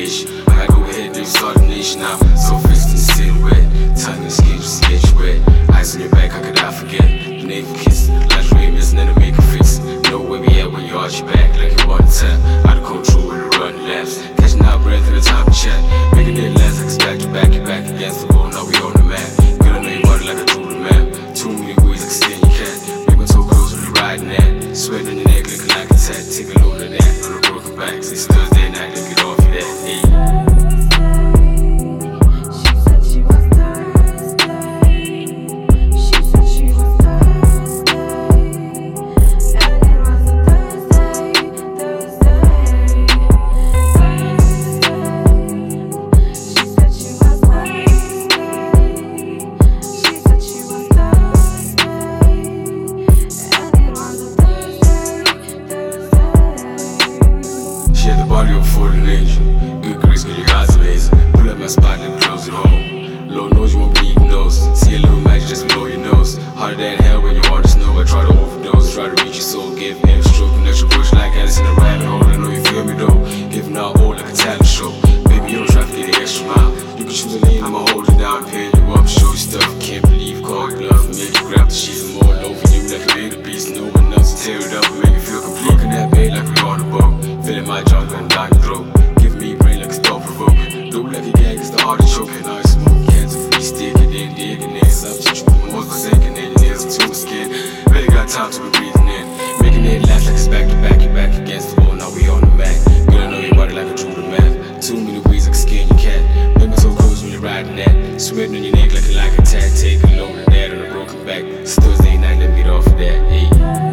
procreation. I go ahead and start a nation now. So fixed the silhouette. Tongue and to get you wet. Ice on your back, how could I forget? The naked kiss. Lingerie missing and a make a fix. Know where we at when you arch your back like you want to. Out of control with the run laps. Catching our breath in the top of chat. Making it last like it's back to back. You back against the wall, now we on the map. I know your body like I drew the map. Too many ways I can your cat. Make my toe close when you riding that. Sweat on your neck looking like a tat. Take a load of that on a broken back. It's Thursday night, get of that. Body of a fallen angel. Good grace, girl, your eyes amazing. Pull up my spot and close it home. Lord knows you won't be diagnosed. See a little magic just below your nose. Harder than hell when you want to snow. I try to overdose, try to reach your soul. Give him time to be breathing in. Making it last like it's back to back, you're back against the wall, now we on the mat. Gonna know your body like a true to math. Too many ways I can skin your cat. Make me so close when you're riding that. Sweating on your neck like a like a tat. Take a load of that on a broken back. It's Thursday night, let me get off of that. Hey. Bye.